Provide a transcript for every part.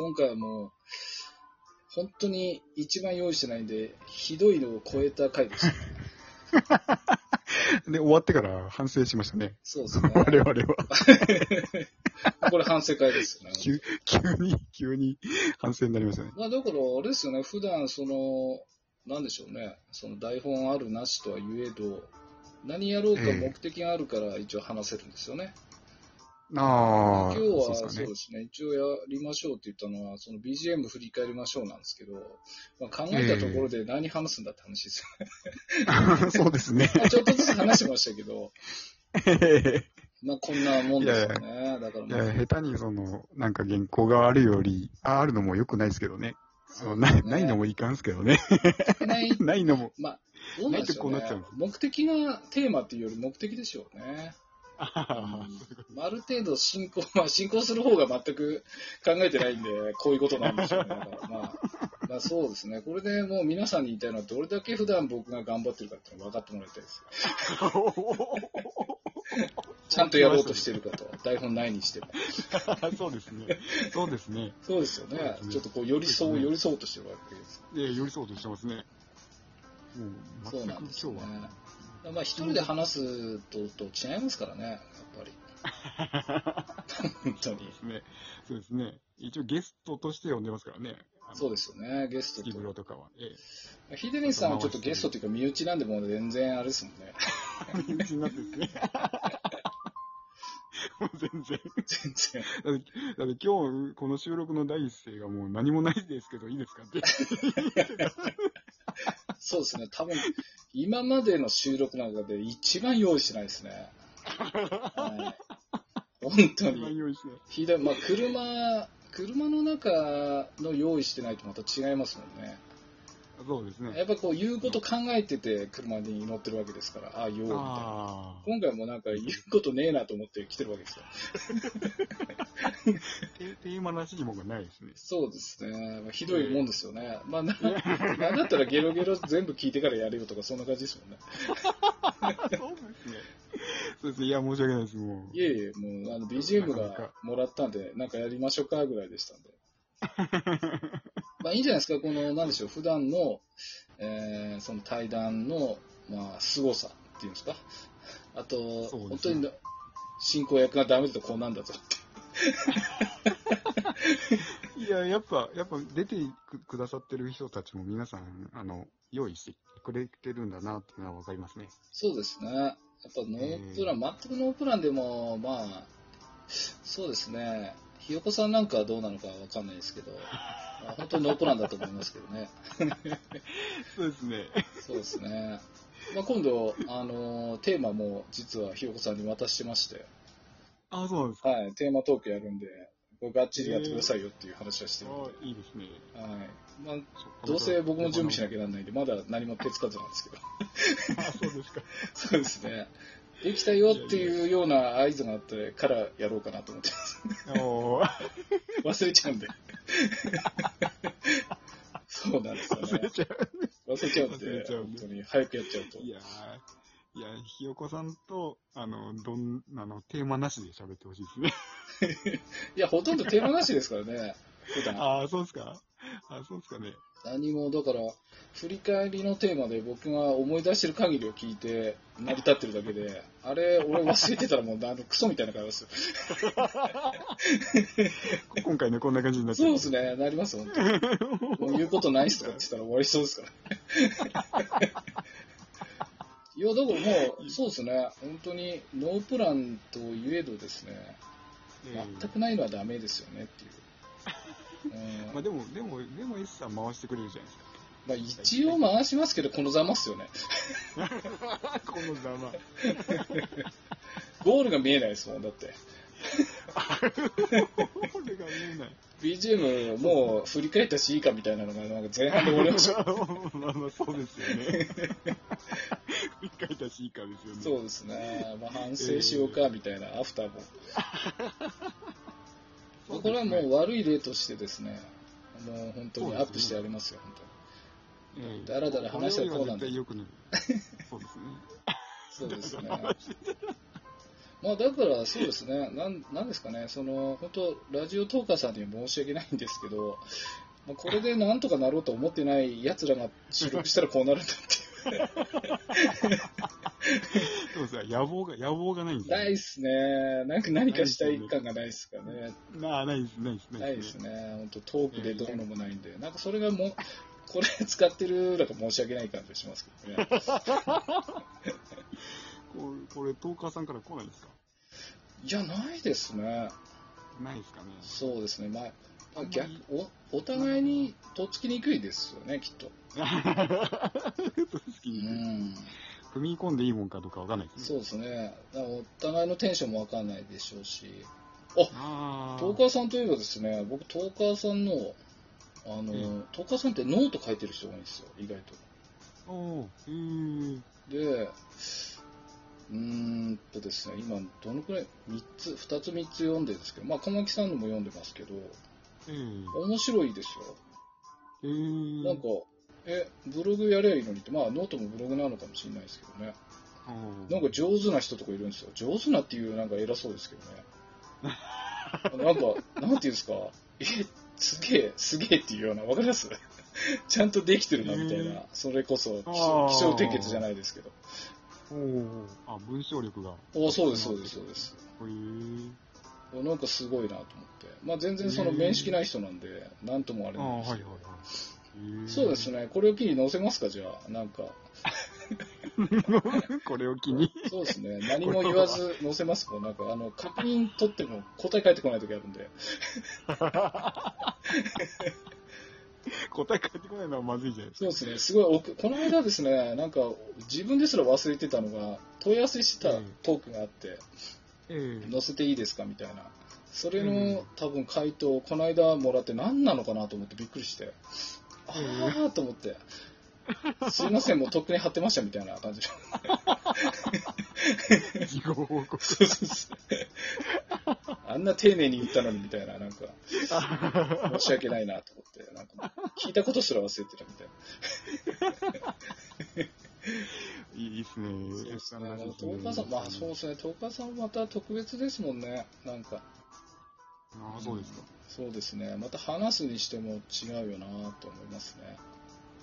今回はもう、本当に一番用意してないんで、ひどいのを超えた回でしたね。で、終わってから反省しましたね。そうですね。我々は。これ反省会ですよね。急、急に、急に反省になりましたね。まあだから、あれですよね、普段その、なんでしょうね、その台本あるなしとは言えど、何やろうか目的があるから一応話せるんですよね。ああ、今日はそそううですかね。一応やりましょうって言ったのは、その BGM 振り返りましょうなんですけど、まあ、考えたところで何話すんだって話ですよね。そうですね。ま あちょっとずつ話しましたけど、まあこんなもんですよね。だからいまあや、下手にその、なんか原稿があるより、ああるのも良くないですけどね。あのなないのもいかんすけどね。ない ないのも。まあ、どうなんでしょうね。目的がテーマっていうより目的でしょうね。あまあある程度進行、まあ進行する方が全く考えてないんで、こういうことなんでしょうね。まあ、まあそうですね。これでもう皆さんに言いたいのは、どれだけ普段僕が頑張ってるかって分かってもらいたいですよ。ちゃんとやろうとしてるかと。台本ないにしても。そうですね。そうですね。そうですよね。ねちょっとこう寄り添う、寄り添おうとしてるわけです。で、寄り添おうとしてますね。もう、そうなんですよねは。。まあ一人で話すとと違いますからね、やっぱり。本当に。ね。そうですね。一応ゲストとして呼んでますからね。そうですよね、ゲストロとかは。えと。ヒデニさんはちょっとゲストというか身内なんでもう全然あれですもんね。え。身内になってですね。もう全然。全然。だって、だって今日、この収録の第一声がもう何もないですけど、いいですかって。そうですね、多分、今までの収録の中で一番用意してないですね。はい、本当に。ひどい、まあ、車、車の中の用意してないとまた違いますもんね。そうですね。やっぱこう言うこと考えてて車に乗ってるわけですから、ああ、言おうみたいな。今回もなんか言うことねえなと思って来てるわけですよ。テテーマなしにもがないですね。そうですね。まあ、ひどいもんですよね。まあ、な、なんだったらゲロゲロ全部聞いてからやれよとか、そんな感じですもんね。そうですね。そうですね。いや、申し訳ないです。もう。いえいえ、もう、あの、BGM がもらったんで、なんかやりましょうかぐらいでしたんで。まあ、いいんじゃないですか、この、なんでしょう、普段の、えー、その対談の、まあ、凄さっていうんですか。あと、そう本当に、進行役がダメだとこうなんだぞって。いや、やっぱ、やっぱ出てくくださってる人たちも皆さん、あの、用意してくれてるんだなっていうのはわかりますね。そうですね。やっぱノープラン、全くノープランでも、まあ、そうですね。ひよこさんなんかはどうなのかわかんないですけど、まあ、本当にノープランだと思いますけどね。そうですね。そうですね。まあ、今度、あのテーマも実はひよこさんに渡してまして、あ、そうなんですか。はい、テーマトークやるんで、がっちりやってくださいよっていう話はしてるんで、あいいですね。はい。まあ、どうせ僕も準備しなきゃゃ。なんないんで、まだ何も手つかずなんですけど。あ、そうですか。そうですね。できたよっていうような合図があってからやろうかなと思ってます。忘れちゃうんで。そうなんですよね忘れ。ちゃう。忘れちゃうん忘れで、ちゃうんで本当に早くやっちゃうと。いやー、いや、ひよこさんと、あの、どん、あの、テーマなしで喋ってほしいですね。いや、ほとんどテーマなしですからね。ああ、そうですか。あそうですかね。何も、だから、振り返りのテーマで僕が思い出してる限りを聞いて成り立ってるだけで、あれ、俺忘れてたらもう、あの、クソみたいな会話ですよ。今回ね、こんな感じになっちゃそうですね、なります、本当に。もう言うことないっすとかって言ったら終わりそうですから。いや、だからもう、そうですね、本当にノープランといえどですね、ええ全くないのはダメですよねっていう。うんまあでも、でも、でも S さん回してくれるじゃないですか。まあ、一応回しますけど、このざまっすよね。このざま。ゴールが見えないですもん、だって。これが見えない。BGM もう振り返ったしいいかみたいなのが、なんか前半で終わりました。まあまあそうですよね。振り返ったしいいかですよね。そうですね。まあ、反省しようかみたいな、アフターも。これはもう悪い例としてですね、もう本当にアップしてやりますよ、本当に。ええだらだら話したらこうなんだ。そうですね。そうですね。まあだからそうですね、なんなんですかね、その本当、ラジオトーカーさんには申し訳ないんですけど、まあ、これでなんとかなろうと思ってない奴らが収録したらこうなるんだっていう。そうですね、野望が、野望がないんですよ、ないっすね。なんか何かしたい感がないっすかね。なあ、ないです、ないです、ないですね。本当トークでどうのもないんで。なんかそれがもう、これ使ってるなんか申し訳ない感じがしますけどね。これ、これトーカーさんから来ないんですか？いや、ないですね。ないですかね。そうですね。まあ、まあ、逆、お、お互いにとっつきにくいですよね、きっと。好きうにん。踏み込んでいいもんかどうかわかんないですね。そうですね。だからお互いのテンションもわかんないでしょうし。あトーカーさんといえばですね、僕、トーカーさんの、あの、うんトーカーさんってノート書いてる人が多いんですよ、意外と。ー。おー、へー。で、うーんとですね、今、どのくらい、3つ、2つ3つ読んでるんですけど、まあ、小牧さんのも読んでますけど、えー。面白いですよ。えー。なんか、え、ブログやりゃいいのにって、まあ、ノートもブログなのかもしれないですけどね。なんか上手な人とかいるんですよ。上手なっていうなんか偉そうですけどね。なんか、なんていうんですか、え、すげえ、すげえっていうような、わかります？ちゃんとできてるなみたいな、へそれこそ、気あ象ー気象点結じゃないですけど。おー。あ、文章力が。おそうです、そうです、そうです。へー。なんかすごいなと思って。まあ全然その面識ない人なんで、なんともあれなんですけど。はいはいはい。そうですね、これを機に載せますか、じゃあ、なんか。これを機に。そうですね、何も言わず載せますもん、なんか、あの、確認取っても答え返ってこない時あるんで。答え返ってこないのはまずいじゃないですそうですね、すごい奥、この間ですね、なんか、自分ですら忘れてたのが、問い合わせしてたトークがあって、か。ええ載せていいですかみたいな。それうのん多分回答、この間もらって何なのかなと思ってびっくりして、あーと思って、すいません、もうとっくに貼ってましたみたいな感じで。事後報告。そうそうそうあんな丁寧に言ったのにみたいな、なんか、申し訳ないなと思って、なんか、聞いたことすら忘れてたみたいな。いいっすね。そうですね。トーカーさん、まあそうですね、トーカーさんまた特別ですもんね、なんか。ああ、そうですか。そうですね。また話すにしても違うよなと思いますね。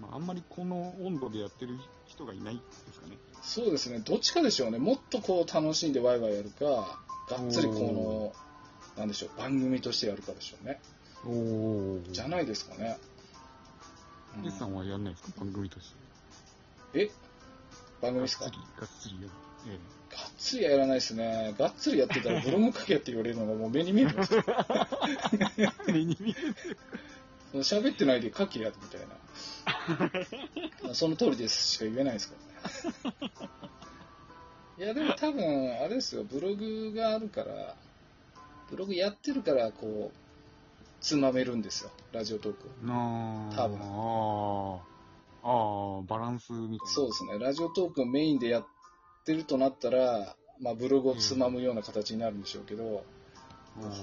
まあ、あんまりこの温度でやってる人がいないですかね。そうですね。どっちかでしょうね。もっとこう楽しんでワイワイやるか、がっつりこの、なんでしょう、番組としてやるかでしょうね。おお。じゃないですかね。うん S さんはやんないですか？番組として。え？番組ですか？がっつり、がっつりやる。えがっつりはやらないですね。がっつりやってたらブログ書けって言われるのがもう目に見えてますよ。え。目に見える。喋ってないで書けやみたいな。その通りですしか言えないですからね。いや、でも多分、あれですよ、ブログがあるから、ブログやってるから、こう、つまめるんですよ、ラジオトークを。多分ああ。ああ、バランスみたいな。そうですね、ラジオトークをメインでやってるとなったら、まあ、ブログをつまむような形になるんでしょうけど、うん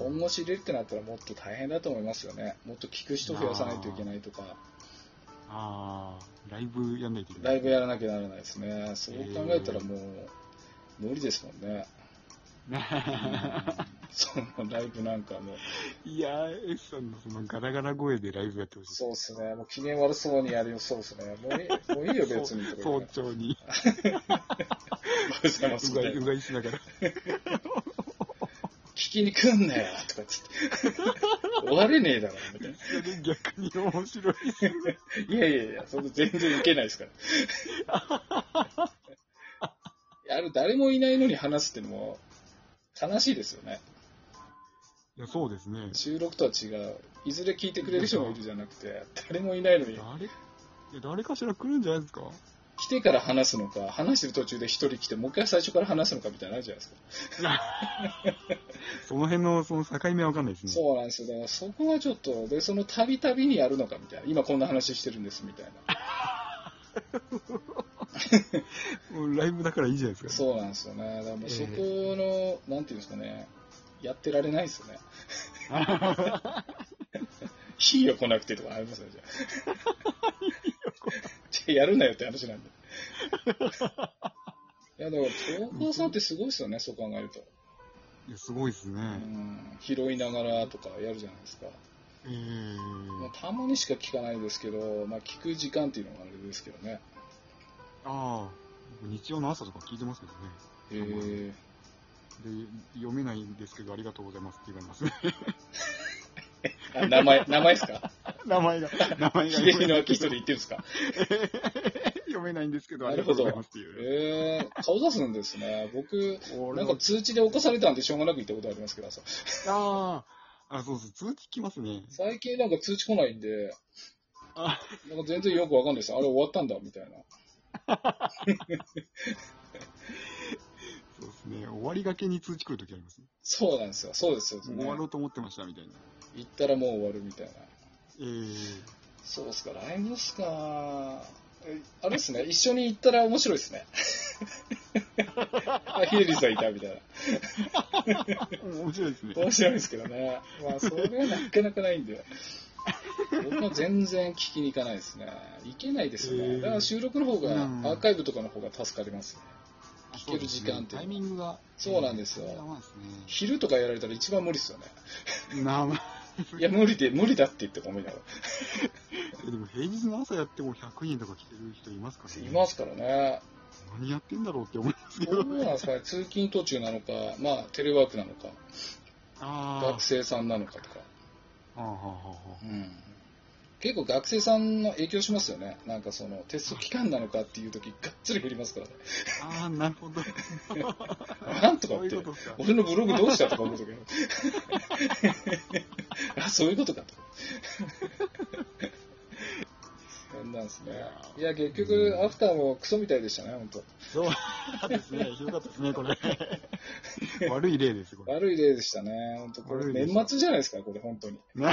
本腰入れるってなったらもっと大変だと思いますよね。もっと聞く人増やさないといけないとか、ああ、ライブやんないといけない。ライブやらなきゃならないですね。そう考えたらもう、無理ですもんね。う ん そのライブなんかもう、いやー、S さんのそのガラガラ声でライブやってほしい。そうですね。もう機嫌悪そうにやるよ、そうですね。もういいもういいよ、別に。早朝に、うがい、うがいしながら。聞きに来んなよ、とかつって。終われねえだろ、みたいな。逆に面白い。いやいやいや、それ全然受けないですから。あれ、誰もいないのに話すってのも、悲しいですよね。いや、そうですね。収録とは違う。いずれ聞いてくれる人がいるじゃなくて、誰もいないのに、誰、いや誰かしら来るんじゃないですか？来てから話すのか、話してる途中で一人来て、もう一回最初から話すのかみたいなのあるじゃないですか。その辺の、その境目はわかんないですね。そうなんですよ。だからそこはちょっと、で、そのたびたびにやるのかみたいな。今こんな話してるんですみたいな。もうライブだからいいじゃないですか。そうなんですよね。だからもうそこえの、なんていうんですかね、やってられないですよね。いいよ、来なくてとかありますよ、じゃあ。じゃあやるなよって話なんで。いや、だから、東川さんってすごいですよね、そう考えると。いや、すごいですね。うん、拾いながらとかやるじゃないですか。ええまあ、たまにしか聞かないですけど、まあ、聞く時間っていうのがあれですけどね。ああ、僕日曜の朝とか聞いてますけどね。えー、で、読めないんですけど、ありがとうございますって言われますね。あ名前、名前ですか？名前が、名前が秀美の明人で言ってるんですか？読めないんですけど、ありがとうございますっていう。えー、顔出すんですね。僕、なんか通知で起こされたんでしょうがなく言ったことありますけどさ。ああ、あ、そうそう、通知来ますね。最近なんか通知来ないんで、あなんか全然よくわかんないです。あれ終わったんだ、みたいな。そうですね。終わりがけに通知来るときありますね。そうなんですよ。そうですよ、ね。終わろうと思ってましたみたいな。行ったらもう終わるみたいな。ええそうっすか、ライブっすか。えあれですね、一緒に行ったら面白いですね。あ、ヒデリーさんいたみたいな。面白いですね。面白いですけどね。まあ、それはなかなかないんで。僕は全然聞きに行かないですね。行けないですよね。だから収録の方が、うんアーカイブとかの方が助かりますね。聞ける時間ってタイミングが。そうなんですよえーす昼とかやられたら一番無理ですよね。いや、無理で、無理だって言って思いながでも平日の朝やっても100人とか来てる人いますからら。ね。いますからね。何やってんだろうって思いますけどどうなんですかね、通勤途中なのか、まあ、テレワークなのか、あ学生さんなのかとか。あ。はあはあはあうん結構学生さんの影響しますよね。なんかそのテスト期間なのかっていう時がっつり振りますからね。ああ、なるほど。なんとかってそういう。俺のブログどうしたとか思う時ある あ、そういうことかと。そんなんですね。いや、結局、アフターもクソみたいでしたね、本当。そうですね。ひどかったですね、これ。悪い例です、これ。悪い例でしたね、本当これ年末じゃないですか、これ、本当に。な